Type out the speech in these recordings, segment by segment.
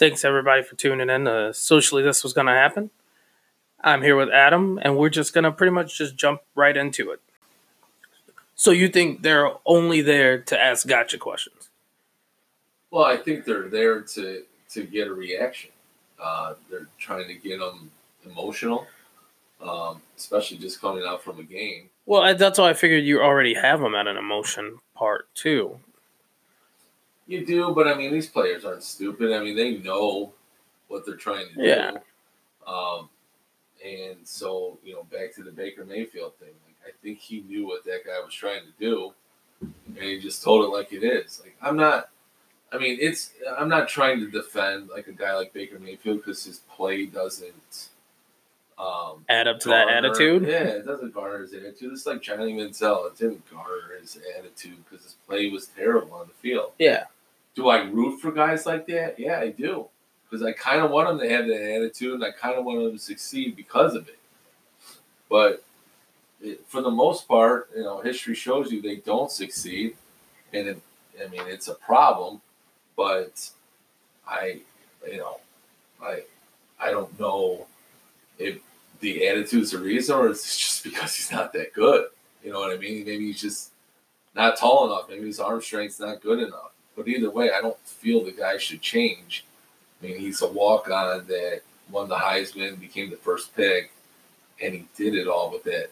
Thanks everybody for tuning in. Uh, socially, this was going to happen. I'm here with Adam, and we're just going to pretty much just jump right into it. So you think they're only there to ask gotcha questions? Well, I think they're there to to get a reaction. Uh, they're trying to get them emotional, um, especially just coming out from a game. Well, that's why I figured you already have them at an emotion part too. You do, but I mean, these players aren't stupid. I mean, they know what they're trying to Yeah. do. Um, and so, you know, back to the Baker Mayfield thing. Like, I think he knew what that guy was trying to do, and he just told it like it is. Like, I'm not. I mean, it's. I'm not trying to defend like a guy like Baker Mayfield because his play doesn't. Um, Add up to that attitude. Yeah, it doesn't garner his attitude. It's like Johnny Manziel. It didn't garner his attitude because his play was terrible on the field. Yeah. Do I root for guys like that? Yeah, I do. Because I kind of want them to have that attitude and I kind of want them to succeed because of it. But it, for the most part, you know, history shows you they don't succeed. And it, I mean, it's a problem. But I, you know, I, I don't know if the attitude's the reason or it's just because he's not that good. You know what I mean? Maybe he's just not tall enough. Maybe his arm strength's not good enough. But either way, I don't feel the guy should change. I mean, he's a walk on that won the Heisman, became the first pick, and he did it all with that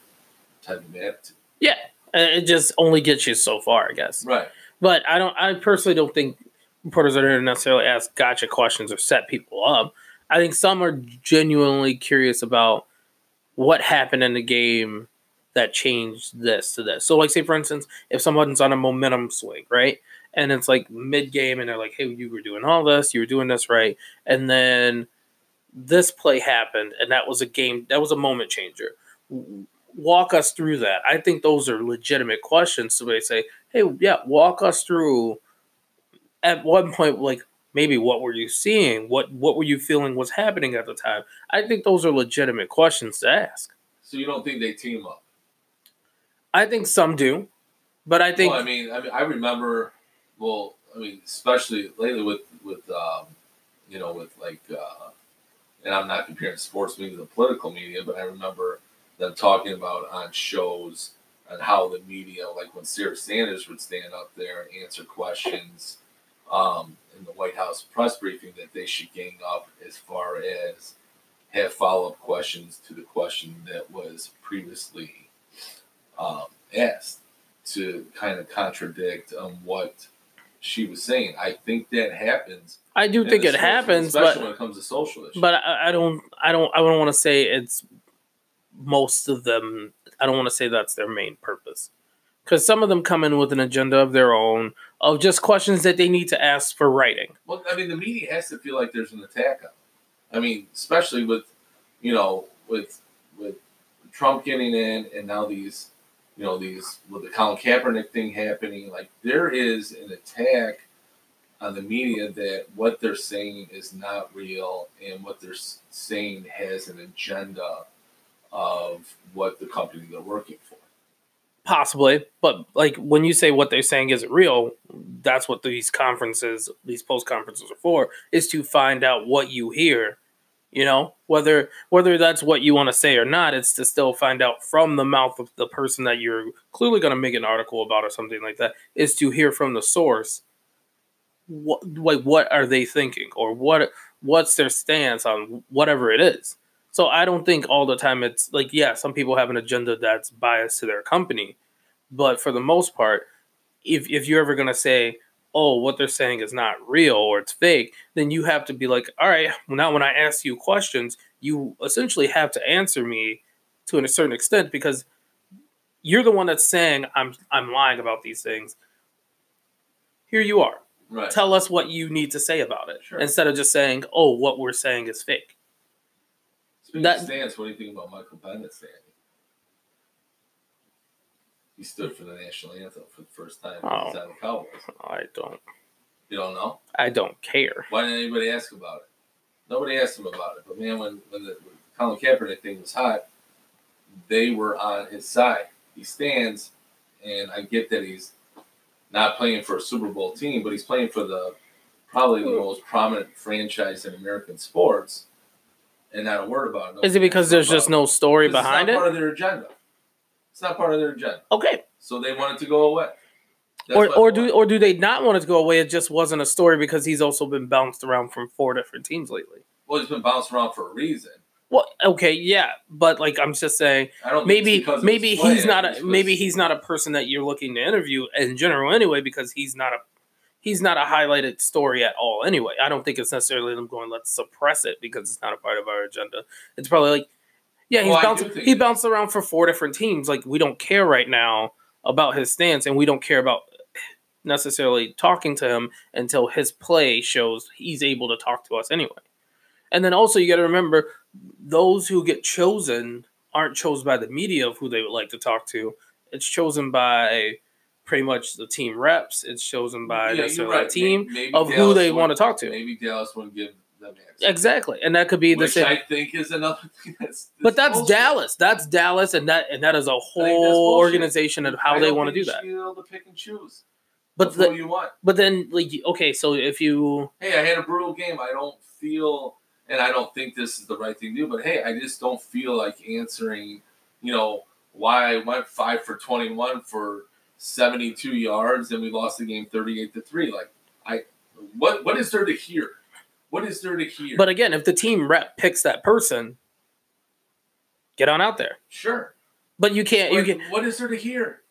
type of attitude. Yeah. It just only gets you so far, I guess. Right. But I don't. I personally don't think reporters are there to necessarily ask gotcha questions or set people up. I think some are genuinely curious about what happened in the game that changed this to this. So, like, say for instance, if someone's on a momentum swing, right, and it's like mid game, and they're like, "Hey, you were doing all this, you were doing this right," and then this play happened, and that was a game, that was a moment changer. Walk us through that. I think those are legitimate questions. So they say, hey, yeah, walk us through at one point, like maybe what were you seeing? What what were you feeling was happening at the time? I think those are legitimate questions to ask. So you don't think they team up? I think some do, but I think well, I mean, I mean, I remember. Well, I mean, especially lately with with um, you know with like, uh, and I'm not comparing sports media to political media, but I remember them talking about on shows and how the media, like when Sarah Sanders would stand up there and answer questions um, in the White House press briefing, that they should gang up as far as have follow up questions to the question that was previously um, asked to kind of contradict um, what she was saying. I think that happens. I do think it sports, happens, especially but when it comes to social issues. but I, I don't I don't I don't want to say it's most of them. I don't want to say that's their main purpose because some of them come in with an agenda of their own of just questions that they need to ask for writing. Well, I mean, the media has to feel like there's an attack on. Them. I mean, especially with, you know, with with Trump getting in, and now these, you know, these with the Colin Kaepernick thing happening. Like there is an attack on the media that what they're saying is not real, and what they're saying has an agenda of what the company they're working for. Possibly, but like when you say what they're saying isn't real, that's what these conferences, these post conferences are for, is to find out what you hear. You know, whether whether that's what you want to say or not, it's to still find out from the mouth of the person that you're clearly going to make an article about or something like that. Is to hear from the source. What like what are they thinking or what what's their stance on whatever it is. So I don't think all the time it's like yeah, some people have an agenda that's biased to their company, but for the most part, if if you're ever gonna say, oh, what they're saying is not real or it's fake, then you have to be like, all right, well, now when I ask you questions, you essentially have to answer me to a certain extent because you're the one that's saying I'm I'm lying about these things. Here you are. Right. Tell us what you need to say about it Sure. instead of just saying, "Oh, what we're saying is fake." Speaking That- of stance, what do you think about Michael Bennett's standing? He stood for the national anthem for the first time Oh. since on the Cowboys. I don't. You don't know? I don't care. Why didn't anybody ask about it? Nobody asked him about it. But man, when when the, when the Colin Kaepernick thing was hot, they were on his side. He stands, and I get that he's not playing for a Super Bowl team, but he's playing for the probably the hmm. most prominent franchise in American sports, and not a word about it. Is it because there's just no story Because behind it's not it? part of their agenda. It's not part of their agenda. Okay. So they want it to go away. That's Or or do or do they not want it to go away? It just wasn't a story because he's also been bounced around from four different teams lately. well, he's been bounced around for a reason. Well, okay, yeah, but like I'm just saying, I don't. maybe it's because of maybe he's not a maybe he's not a person that you're looking to interview in general anyway because he's not a he's not a highlighted story at all anyway. I don't think it's necessarily them going let's suppress it because it's not a part of our agenda. It's probably like yeah, he's oh, Well, bounced he bounced around for four different teams. Like we don't care right now about his stance and we don't care about necessarily talking to him until his play shows he's able to talk to us anyway. And then also you got to remember those who get chosen aren't chosen by the media of who they would like to talk to. It's chosen by pretty much the team reps. It's chosen by Yeah, necessarily right. the team May- maybe of who they want to talk to. Maybe Dallas wouldn't give access. Exactly, and that could be the Which same. I think is another thing that's. but that's bullshit. Dallas. That's Dallas, and that and that is a whole organization of how I they want to do that. be able to pick and choose. But the, you want. but then like okay, so if you Hey, I had a brutal game. I don't feel, and I don't think this is the right thing to do. But hey, I just don't feel like answering. You know why I went five for twenty-one for seventy-two yards, and we lost the game thirty-eight to three. Like I, what what is there to hear? What is there to hear? but again, if the team rep picks that person, get on out there. sure, But you can't. You What- can what is there to hear?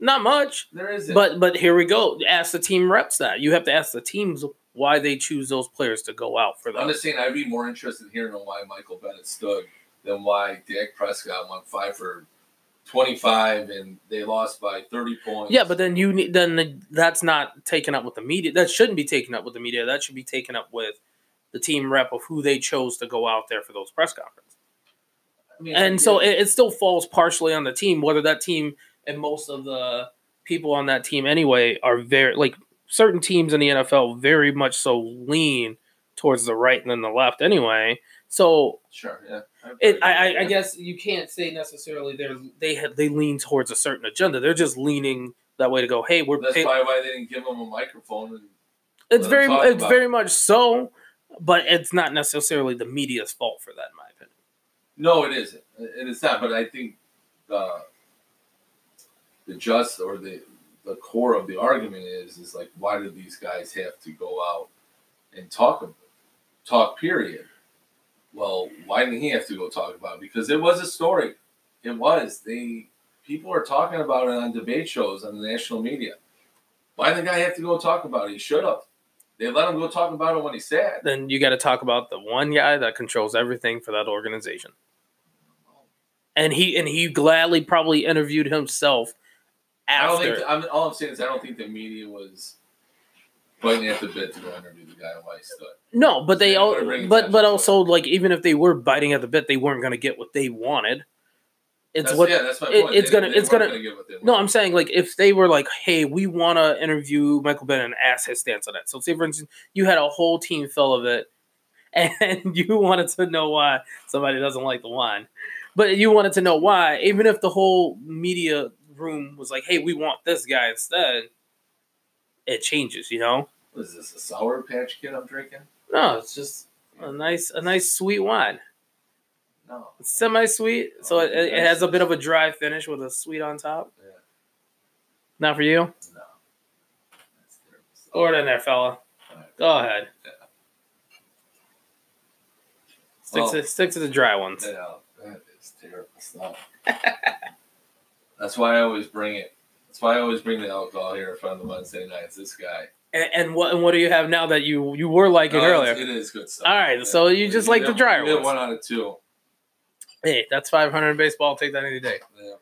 not much. There isn't. But but here we go. Ask the team reps that. You have to ask the teams why they choose those players to go out for them. I'm just saying, I'd be more interested in hearing why Michael Bennett stood than why Dak Prescott went five for 25 and they lost by 30 points. Yeah, but then you need then that's not taken up with the media. That shouldn't be taken up with the media. That should be taken up with the team rep of who they chose to go out there for those press conferences. I mean, And so it, it still falls partially on the team, whether that team and most of the people on that team anyway are very like certain teams in the NFL very much so lean towards the right and then the left anyway. So sure, yeah. it, I, I, I guess you can't say necessarily they're they they lean towards a certain agenda. They're just leaning that way to go. Hey, we're That's pay- probably why they didn't give them a microphone. And it's very it's very much so, but it's not necessarily the media's fault for that, in my opinion. no, it isn't. It is not. But I think the the just or the the core of the argument is is like why do these guys have to go out and talk talk period well why didn't he have to go talk about it because it was a story it was they people are talking about it on debate shows on the national media why did the guy have to go talk about it he should have they let him go talk about it when he said Then you got to talk about the one guy that controls everything for that organization, and he and he gladly probably interviewed himself I don't after. think I'm, all I'm saying is I don't think the media was biting at the bit to go interview the guy stood no, but they They all, but but also like even if they were biting at the bit, they weren't going to get what they wanted. It's that's, what yeah that's my it- point it's They- gonna- they it's gonna- get what they No. I'm saying like if they were like, "Hey, we want to interview Michael Bennett and ask his stance on that." So, say for instance, you had a whole team full of it, and you wanted to know why somebody doesn't like the wine, but you wanted to know why, even if the whole media room was like, "Hey, we want this guy instead," it changes, you know. What is this a sour patch kid I'm drinking No, it's just a nice, a nice sweet wine. No It's semi-sweet, so oh, it, it has a bit of a dry finish with a sweet on top. Yeah. Not for you. no That's terrible stuff. Throw it in there, fella. Alright. Go ahead. Yeah. Stick Well- to stick to the dry ones. Yeah, that is terrible stuff. That's why I always bring it. That's why I always bring the alcohol here for the Wednesday nights. This guy. And, and what and what do you have now that you you were liking No, earlier? it's- good stuff. All right, so you just like the you get ones. one out of two. Hey, that's five hundred in baseball. I'll take that any day. Yeah. So-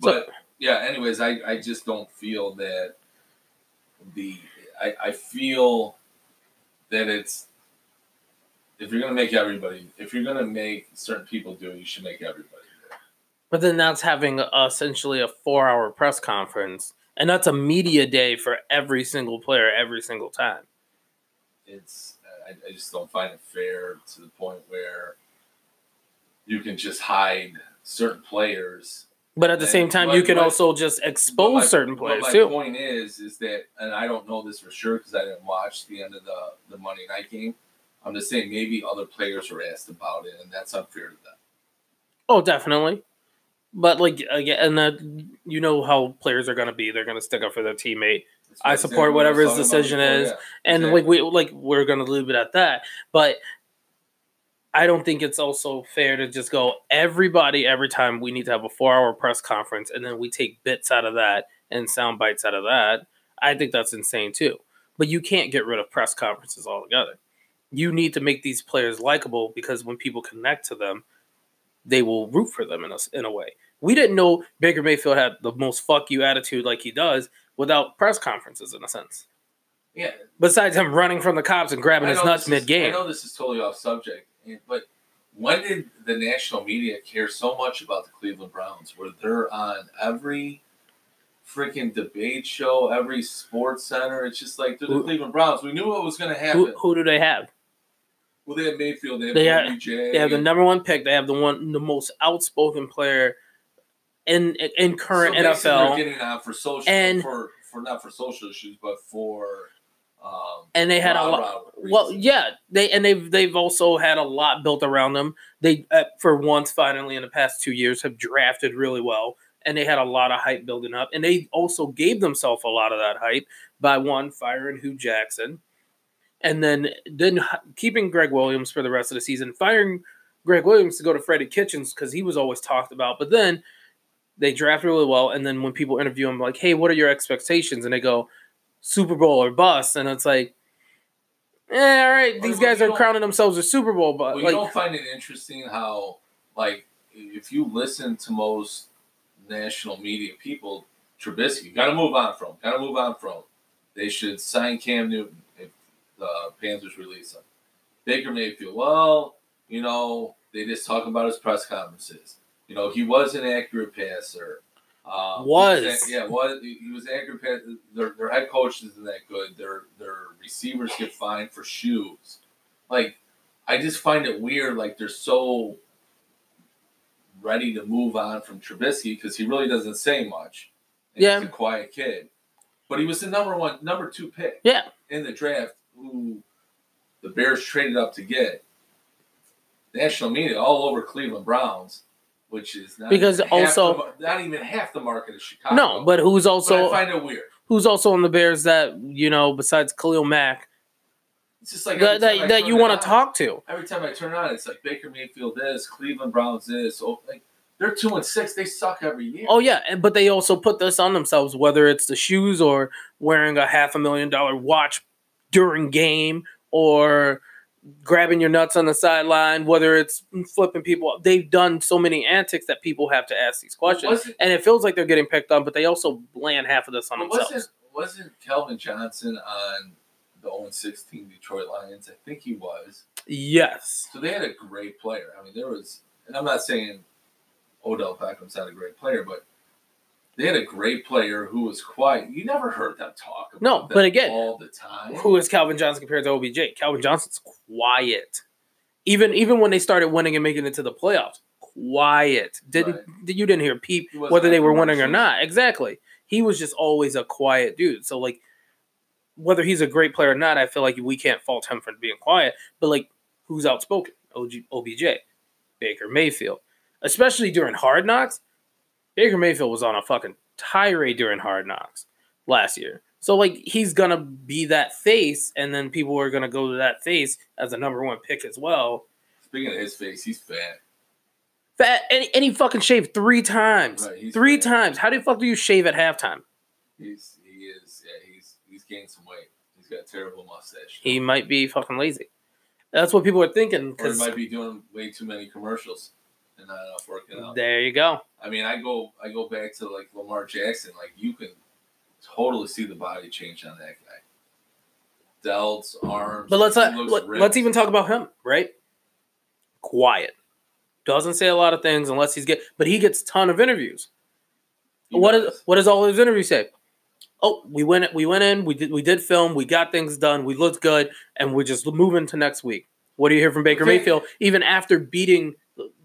But yeah, anyways, I, I just don't feel that the I, I feel that it's if you're gonna make everybody if you're gonna make certain people do it, you should make everybody do it. But then that's having essentially a four-hour press conference, and that's a media day for every single player every single time. It's I, I just don't find it fair to the point where you can just hide certain players But at the And- same time, but- you can but- also just expose my- certain players my too. point is, is that, and I don't know this for sure because I didn't watch the end of the the Monday night game. I'm just saying maybe other players were asked about it, and that's unfair to them. Oh, definitely. But like again, and that you know how players are going to be. They're going to stick up for their teammate, I support exactly what I whatever his decision before, is. yeah. and Exactly. like we like we're going to leave it at that. But I don't think it's also fair to just go everybody every time we need to have a four hour press conference and then we take bits out of that and sound bites out of that. I think that's insane too. But you can't get rid of press conferences altogether. You need to make these players likable because when people connect to them, they will root for them in a, in a way. We didn't know Baker Mayfield had the most fuck you attitude like he does without press conferences in a sense. yeah, Besides him running from the cops and grabbing his nuts mid game. I know this is totally off subject, but when did the national media care so much about the Cleveland Browns? Where they're on every freaking debate show, every sports center. It's just like they're the Who- Cleveland Browns. We knew what was going to happen. Who, who do they have? well, they have Mayfield. They have They have-. They have the number one pick. They have the one, the most outspoken player in in current So They're NFL, getting on for social And- for for not for social issues, but for um, and they had a lot. Well, yeah, they and they've they've also had a lot built around them. They, uh, for once, finally in the past two years, have drafted really well, and they had a lot of hype building up. And they also gave themselves a lot of that hype by one firing Hue Jackson, and then then keeping Gregg Williams for the rest of the season, firing Gregg Williams to go to Freddie Kitchens because he was always talked about. But then they draft really well, and then when people interview him, like, "Hey, what are your expectations?" and they go, "Super Bowl or bust," and it's like. Eh, all right, these well, guys are crowning themselves a Super Bowl, but Well, you like, don't find it interesting how, like, if you listen to most national media people, Trubisky, got to move on from, got to move on from. They should sign Cam Newton if the Panthers release him. Baker Mayfield, well, you know, they just talk about his press conferences. You know, he was an accurate passer. Um, he Was. yeah, was he was an accurate. Their, their head coach isn't that good. Their their receivers get fined for shoes. Like, I just find it weird. Like they're so ready to move on from Trubisky because he really doesn't say much. Yeah. he's a quiet kid. But he was the number one, number two pick. Yeah. in the draft, who the Bears traded up to get. National media all over Cleveland Browns, which is not Because even half also- the not even half the market of Chicago. no, but who's But also I find it weird. who's also on the Bears that you know besides Khalil Mack It's just like that that, that you want to talk to? every time I turn on, it's like Baker Mayfield this, Cleveland Browns this. Oh, like they're two and six. They suck every year. Oh yeah, but they also put this on themselves, whether it's the shoes or wearing a half a million dollar watch during game or grabbing your nuts on the sideline, whether it's flipping people. They've done so many antics that people have to ask these questions, wasn't, and it feels like they're getting picked on. But they also land half of this on but themselves. wasn't wasn't Calvin Johnson on the 0 16 Detroit Lions? I think he was. Yes. So they had a great player. I mean, there was, and I'm not saying Odell Beckham's not a great player, but they had a great player who was quiet. You never heard them talk about No, them but again, all the time. Who is Calvin Johnson compared to OBJ? Calvin Johnson's quiet. Even even when they started winning and making it to the playoffs, quiet. Didn't you didn't hear peep He whether they were winning or not. Exactly. He was just always a quiet dude. So like whether he's a great player or not, I feel like we can't fault him for being quiet. But like who's outspoken? OG, OBJ, Baker Mayfield, especially during Hard Knocks. Baker Mayfield was on a fucking tirade during Hard Knocks last year. So like he's gonna be that face, and then people are gonna go to that face as a number one pick as well. Speaking of his face, he's fat. Fat and, and he fucking shaved three times. Right, three fat. times. How the fuck do you shave at halftime? He's he is yeah he's he's gained some weight. He's got a terrible mustache. He might be fucking lazy. That's what people are thinking. or he might be doing way too many commercials and not enough working out. there you go. I mean, I go I go back to like Lamar Jackson. Like you can totally see the body change on that guy. Delts, arms. But let's not, uh, let, let's even talk about him. Right? Quiet. Doesn't say a lot of things unless he's get. But he gets a ton of interviews. He what does. is what does all his interviews say? Oh, we went we went in, we did we did film, we got things done, we looked good, and we're just moving to next week. What do you hear from Baker Okay. Mayfield even after beating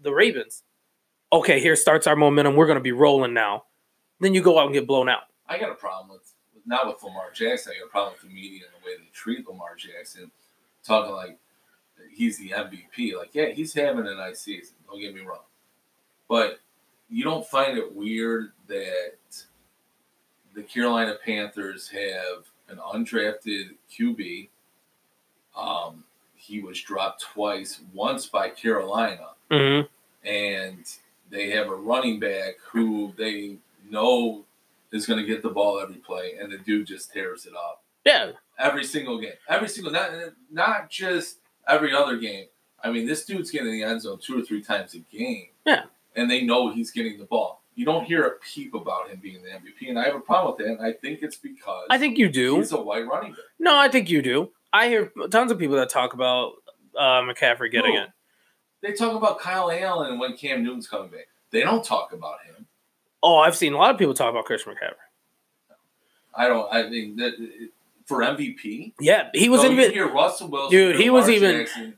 the, Ravens? okay, here starts our momentum. We're going to be rolling now. Then you go out and get blown out. I got a problem with not with Lamar Jackson. I got a problem with the media and the way they treat Lamar Jackson, talking like he's the MVP. Like, yeah, he's having a nice season. Don't get me wrong, but you don't find it weird that the Carolina Panthers have an undrafted QB. Um, he was dropped twice, once by Carolina, Mm-hmm. and they have a running back who they know is going to get the ball every play, and the dude just tears it up Yeah, every single game, every single not not just every other game. I mean, this dude's getting in the end zone two or three times a game. Yeah. and they know he's getting the ball. You don't hear a peep about him being the MVP, and I have a problem with that. And I think it's because I think you do. he's a white running back. No, I think you do. I hear tons of people that talk about uh, McCaffrey getting Who? it. They talk about Kyle Allen and when Cam Newton's coming back. They don't talk about him. Oh, I've seen a lot of people talk about Christian McCaffrey. I don't. I mean, that, for MVP, Yeah, he was you even hear Russell Wilson, Dude, you he was even- Jackson,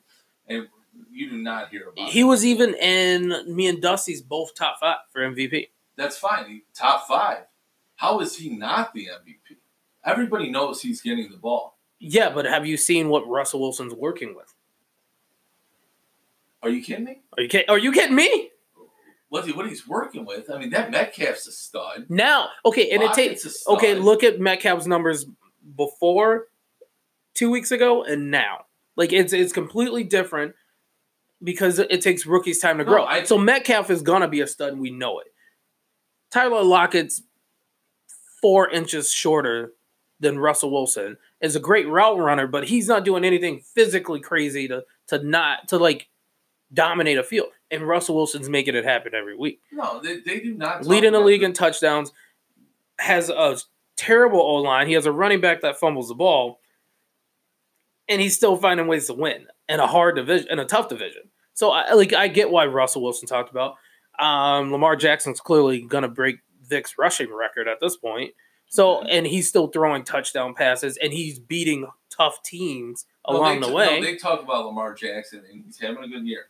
and you do not hear about. he him. was even in me and Dusty's both top five for MVP. That's fine. He, top five. How is he not the MVP? Everybody knows he's getting the ball. Yeah, but have you seen what Russell Wilson's working with? Are you kidding me? Are you kidding? Are you kidding me? What, he, what he's working with? I mean, that Metcalf's a stud. Now, okay, and it takes okay. Look at Metcalf's numbers before two weeks ago and now. Like it's it's completely different because it takes rookies time to No, grow. I- so Metcalf is gonna be a stud. and We know it. Tyler Lockett's four inches shorter than Russell Wilson. Is a great route runner, but he's not doing anything physically crazy to to not to like dominate a field. And Russell Wilson's making it happen every week No, they, they do not. leading the league in touchdowns, has a terrible O line. He has a running back that fumbles the ball, and he's still finding ways to win in a hard division, in a tough division. So, I like, I get why Russell Wilson talked about. Um, Lamar Jackson's clearly gonna break Vick's rushing record at this point. So, and he's still throwing touchdown passes, and he's beating tough teams No, along they the way. No, they talk about Lamar Jackson, and he's having a good year.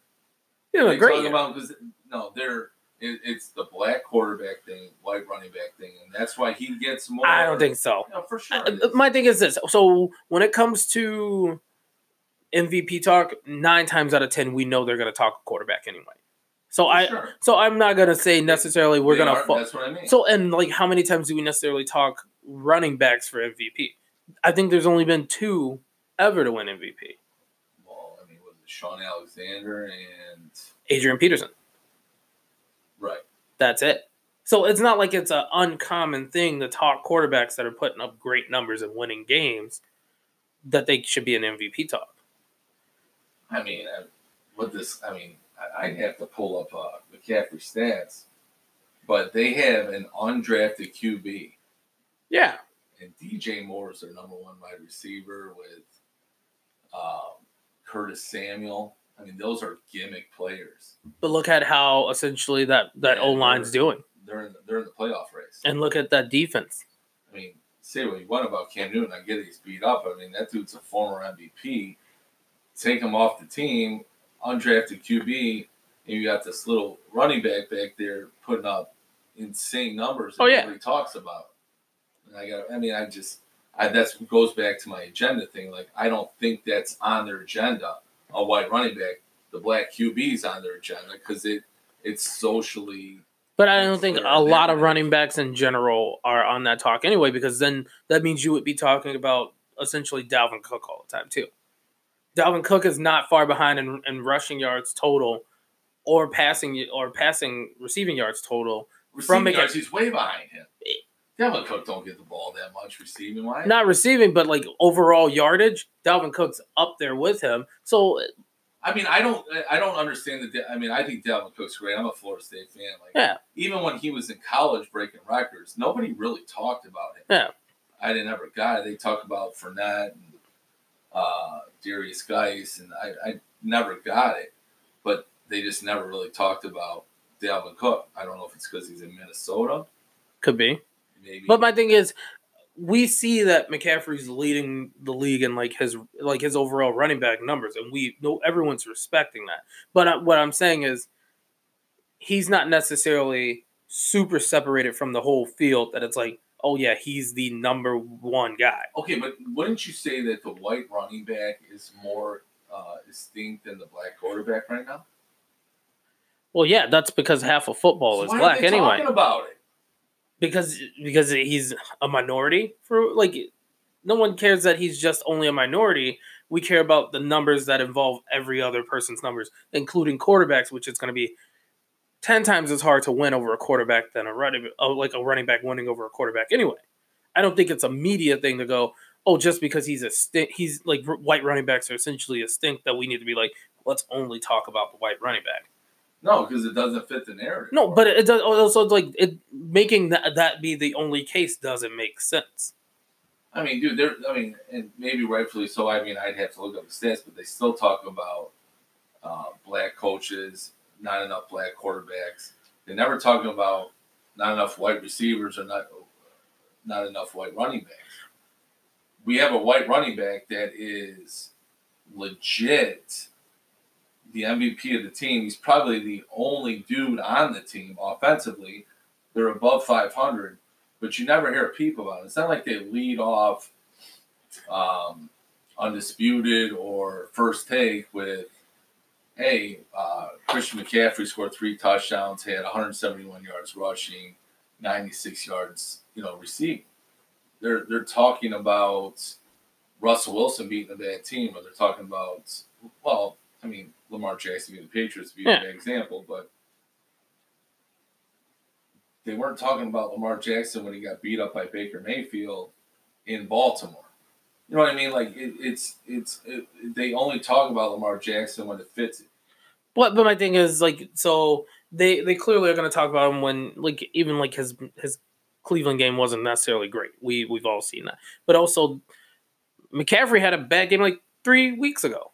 Having they great talk year. about because no, they're it, it's the black quarterback thing, white running back thing, and that's why he gets more. I don't think so. No, for sure. Is. my thing is this so when it comes to mvp talk nine times out of ten we know they're going to talk quarterback anyway so For i sure. so i'm not going to say necessarily we're They are- to fall That's what I mean. so and like how many times do we necessarily talk running backs for mvp i think there's only been two ever to win mvp well, I mean, was it Shaun Alexander and adrian peterson right? that's it so it's not like it's an uncommon thing to talk quarterbacks that are putting up great numbers and winning games that they should be an mvp talk I mean, uh, I, with this, I mean, I'd have to pull up uh, McCaffrey stats, but they have an undrafted QB, yeah and DJ Moore is their number one wide receiver with um, Curtis Samuel. I mean, those are gimmick players. But look at how essentially that that O line's doing, They're in the, they're in the playoff race. and look at that defense. I mean, say what you want about Cam Newton. I get he's beat up. I mean, that dude's a former MVP. Take him off the team, undrafted QB, and you got this little running back back there putting up insane numbers. that Oh, yeah. nobody talks about. And I got. I mean, I just. I, that's goes back to my agenda thing. Like, I don't think that's on their agenda. A white running back, the black QB's on their agenda because it it's socially But I don't think a lot of running backs in general are on that talk anyway, because then that means you would be talking about essentially Dalvin Cook all the time too. Dalvin Cook is not far behind in, in rushing yards total, or passing or passing receiving yards total. receiving McCa- yards. He's way behind him. Eh. Dalvin Cook don't get the ball that much receiving wise. Not receiving, but like overall yardage, Dalvin Cook's up there with him. So I mean, I don't, I don't understand the. I mean, I think Dalvin Cook's great. I'm a Florida State fan. Like, Yeah. even when he was in college breaking records, nobody really talked about him. Yeah. I didn't ever got it. They talk about Fournette and Derrius Guice, and I, I never got it. But they just never really talked about Dalvin Cook. I don't know if it's because he's in Minnesota. could be. Maybe. But my thing is, we see that McCaffrey's leading the league in like his like his overall running back numbers, and we know everyone's respecting that. But uh, what I'm saying is, he's not necessarily super separated from the whole field that it's like, oh yeah, he's the number one guy. Okay, but wouldn't you say that the white running back is more uh, distinct than the black quarterback right now? Well, yeah, that's because half of football So is why black anyway. talking about it? because because he's a minority for like no one cares that he's just only a minority we care about the numbers that involve every other person's numbers including quarterbacks which is going to be 10 times as hard to win over a quarterback than a running oh, like a running back winning over a quarterback anyway i don't think it's a media thing to go oh just because he's a stink he's like white running backs are essentially a stink that we need to be like let's only talk about the white running back No, because it doesn't fit the narrative. no, but it does also like it making that that be the only case doesn't make sense. I mean, dude, they're. I mean, and maybe rightfully so. I mean, I'd have to look up the stats, but they still talk about uh, black coaches, not enough black quarterbacks. They're never talking about not enough white receivers or not not enough white running backs. We have a white running back that is legit the MVP of the team. He's probably the only dude on the team offensively. They're above 500 but you never hear a peep about it. It's not like they lead off um, undisputed or first take with, hey, uh, Christian McCaffrey scored three touchdowns, had 171 yards rushing, 96 yards, you know, receiving. They're they're talking about Russell Wilson beating a bad team, or they're talking about, well, I mean, Lamar Jackson beating the Patriots being Yeah. a bad example, but they weren't talking about Lamar Jackson when he got beat up by Baker Mayfield in Baltimore. You know what I mean? Like it, it's it's it, they only talk about Lamar Jackson when it fits it. But but my thing is like so they they clearly are going to talk about him when like even like his his Cleveland game wasn't necessarily great. We we've all seen that. But also McCaffrey had a bad game like 3 weeks ago.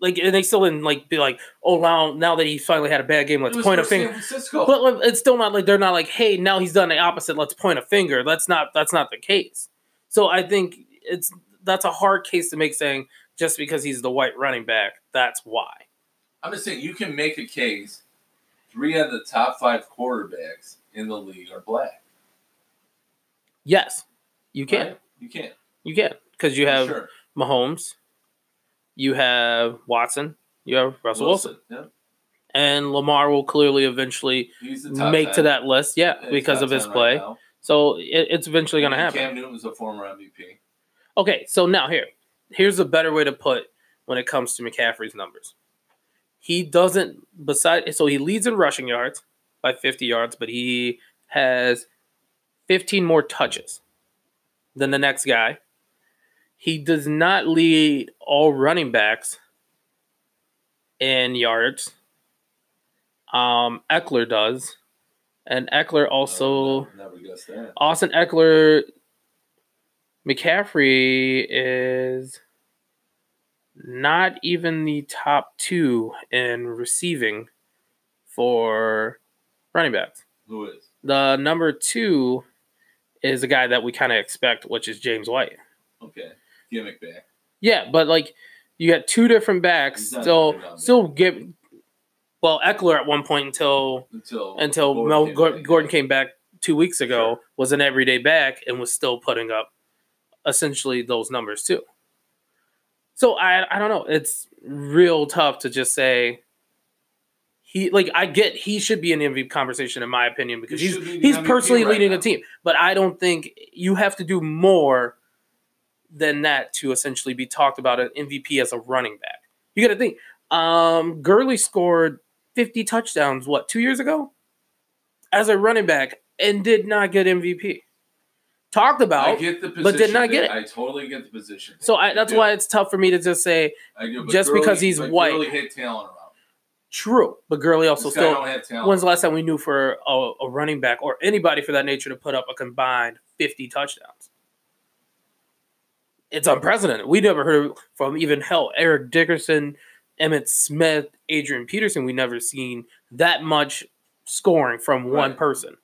Like and they still didn't like be like, "Oh, now now that he finally had a bad game, let's point a finger." But like, it's still not like they're not like, hey, now he's done the opposite. Let's point a finger. That's not that's not the case. So I think it's that's a hard case to make, saying just because he's the white running back, that's why. I'm just saying you can make a case. Three of the top five quarterbacks in the league are black. Yes, you can, right? You can. you can, because you have sure. Mahomes, you have Watson, you have Russell Wilson, Yeah, and Lamar will clearly eventually he's the top make to that list. Yeah, He's because of his play. Right. So it, it's eventually going to happen. Cam Newton's a former MVP. Okay, so now here, here's a better way to put when it comes to McCaffrey's numbers. He doesn't beside so he leads in rushing yards by 50 yards, but he has 15 more touches than the next guy. He does not lead all running backs in yards. Um, Ekeler does, and Ekeler also. guessed that. Austin Ekeler, McCaffrey is not even the top two in receiving for running backs. Who is? The number two is a guy that we kind of expect, which is James White. Okay, gimmick back. Yeah, but like you got two different backs still still get well Ekeler at one point until Until until Gordon Mel came Gordon, back. Came back two weeks ago, Sure. was an everyday back and was still putting up essentially those numbers too. So I I don't know. It's real tough to just say he like I get he should be in the MVP conversation in my opinion because He he's he's MVP personally right leading now. a team, but I don't think you have to do more than that to essentially be talked about an MVP as a running back. You got to think. Um, Gurley scored 50 touchdowns what two years ago as a running back and did not get MVP. Talked I about, get the position, but did not get it. I totally get the position. so I, that's why it's tough for me to just say I do, just because he's white. Gurley hit talent around. true, but Gurley also still. don't have talent. When's the last time we knew for a, a running back or anybody for that nature to put up a combined 50 touchdowns? It's unprecedented. We never heard from even hell Eric Dickerson, Emmitt Smith, Adrian Peterson. We never seen that much scoring from one person.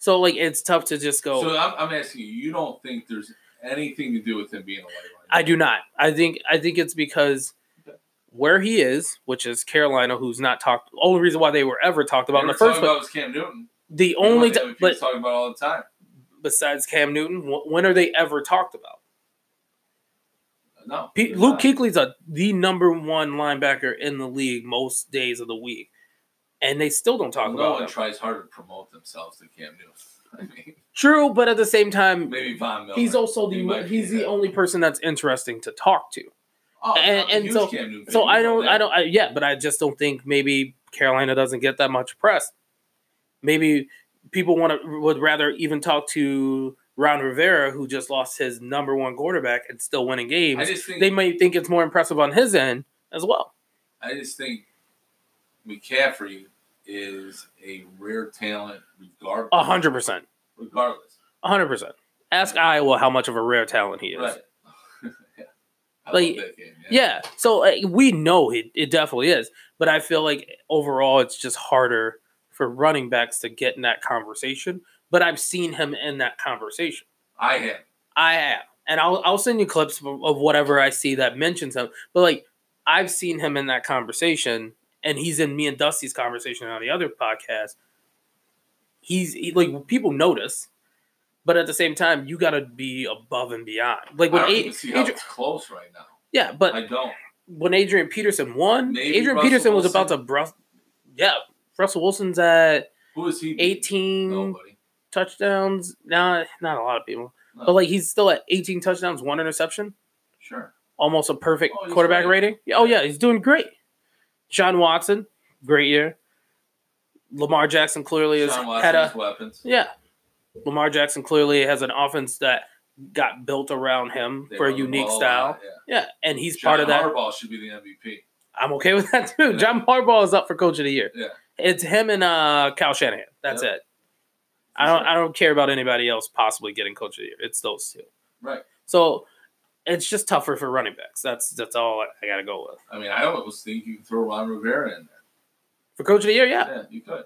So like it's tough to just go. So I'm, I'm asking you. You don't think there's anything to do with him being a white running I do not. I think I think it's because where he is, which is Carolina, who's not talked. Only reason why they were ever talked about in the first place. was Cam Newton. The only, what t- they- but talking about all the time. besides Cam Newton, when are they ever talked about? No, Luke not. Kuechly's a the number one linebacker in the league most days of the week, and they still don't talk no about No one tries hard to promote themselves to Cam Newton. I mean, True, but at the same time, maybe Von Miller. he's also the be he's the only person that's interesting to talk to. Oh, and- and so- So I don't. I don't, I, yeah, but I just don't think maybe Carolina doesn't get that much press. Maybe people want to would rather even talk to Ron Rivera, who just lost his number one quarterback and still winning I games. just think They might think it's more impressive on his end as well. I just think McCaffrey is a rare talent, regardless. A hundred percent, Regardless, a hundred percent. Ask Iowa how much of a rare talent he is. right? yeah. Like, game. Yeah, so uh, we know it, it definitely is, but I feel like overall it's just harder for running backs to get in that conversation. But I've seen him in that conversation. I have. I have, and I'll I'll send you clips of, of whatever I see that mentions him. But like I've seen him in that conversation, and he's in me and Dusty's conversation on the other podcast. He's he, like people notice, but at the same time, you got to be above and beyond. Like when I A- even see how Adrian, it's close right now. yeah, but I don't. when Adrian Peterson won, Maybe Adrian Russell Peterson was Wilson. about to brush. Yeah, Russell Wilson's at Who is he? 18 Nobody. touchdowns. Nah, not a lot of people, No. but like he's still at 18 touchdowns, one interception, Sure. almost a perfect Oh, quarterback rating. Oh yeah, he's doing great. John Watson, great year. Lamar Jackson clearly Sean had a weapons. yeah. Lamar Jackson clearly has an offense that got built around him They for a unique style. lot, yeah. Yeah, and he's John part of that. Harbaugh should be the MVP. I'm okay with that too. Yeah. John Harbaugh is up for coach of the year. Yeah. It's him and uh Cal Shanahan. That's Yep. it. I don't I don't care about anybody else possibly getting coach of the year. It's those two. Right. So it's just tougher for running backs. That's that's all I gotta go with. I mean, I almost think you could throw Ron Rivera in there. For coach of the year, yeah. Yeah, you could.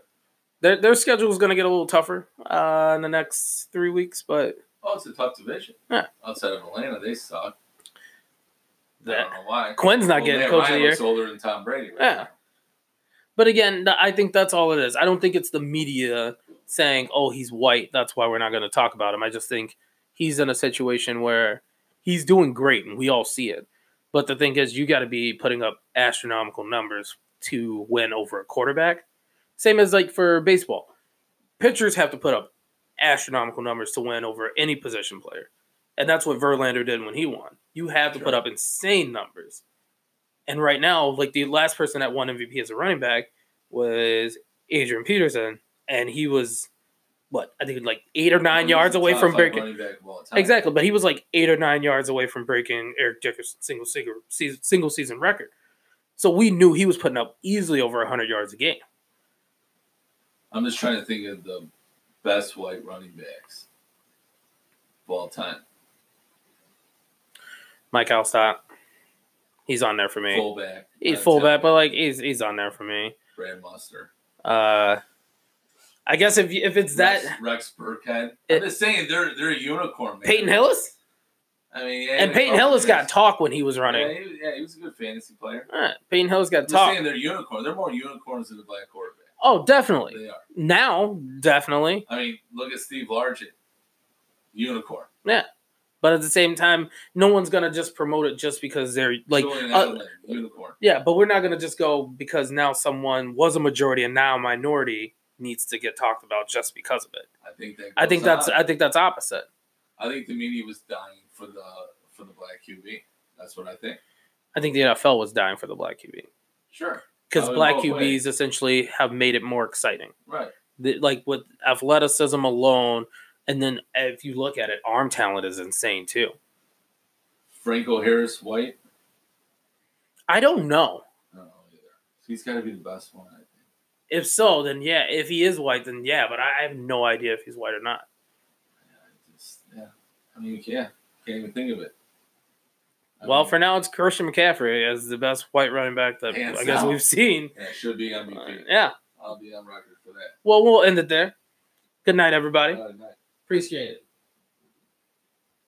Their their schedule is gonna get a little tougher uh in the next three weeks, but Oh, it's a tough division. Yeah. Outside of Atlanta, they suck. I don't know why. Quinn's not Well, getting coach of the year. older than Tom Brady. Right Yeah. now. But again, I think that's all it is. I don't think it's the media saying, "Oh, he's white, that's why we're not going to talk about him." I just think he's in a situation where he's doing great, and we all see it. But the thing is, you got to be putting up astronomical numbers to win over a quarterback. Same as like for baseball, pitchers have to put up astronomical numbers to win over any position player, and that's what Verlander did when he won. You have to put up insane numbers. And right now, like the last person that won MVP as a running back was Adrian Peterson, and he was what I think like eight or nine yards away from breaking. running back of all time. Exactly, but he was like eight or nine yards away from breaking Eric Dickerson's single single season, single season record. So we knew he was putting up easily over hundred yards a game. I'm just trying to think of the best white running backs of all time. Mike Alstott, he's on there for me. Fullback. he's fullback, but like he's he's on there for me. Brad Muster. Uh, I guess if if it's that Rex, Rex Burkhead. It- I'm just saying they're they're a unicorn. Man. Peyton Hillis I mean, yeah, and Peyton Hillis got talk when he was Yeah, running. he, yeah, he was a good fantasy player. All right, Peyton Hillis got I'm talk. saying they're unicorns. They're more unicorns than the black quarterback. Oh, definitely. They are. Now, definitely. I mean, look at Steve Largent. Unicorn. Yeah, but at the same time, no one's gonna just promote it just because they're like, uh, unicorn. yeah. But we're not gonna just go because now someone was a majority and now a minority needs to get talked about just because of it. I think that. I think that's on. I think that's opposite. I think the media was dying for the for the black QB. That's what I think. I think the NFL was dying for the black QB Sure. because black QBs essentially have made it more exciting. Right. The, like with athleticism alone, and then if you look at it, arm talent is insane too. Franco Harris White. I don't know. I don't know either. He's got to be the best one. I. If so, then yeah. If he is white, then yeah. But I have no idea if he's white or not. Yeah, I just, yeah. I mean, yeah. Can't even think of it. I Well, mean, for now, it's Christian McCaffrey as the best white running back that I guess down. we've seen. yeah, should be Uh, MVP. yeah. I'll be on record for that. Well, we'll end it there. Good night, everybody. Good night. Appreciate it.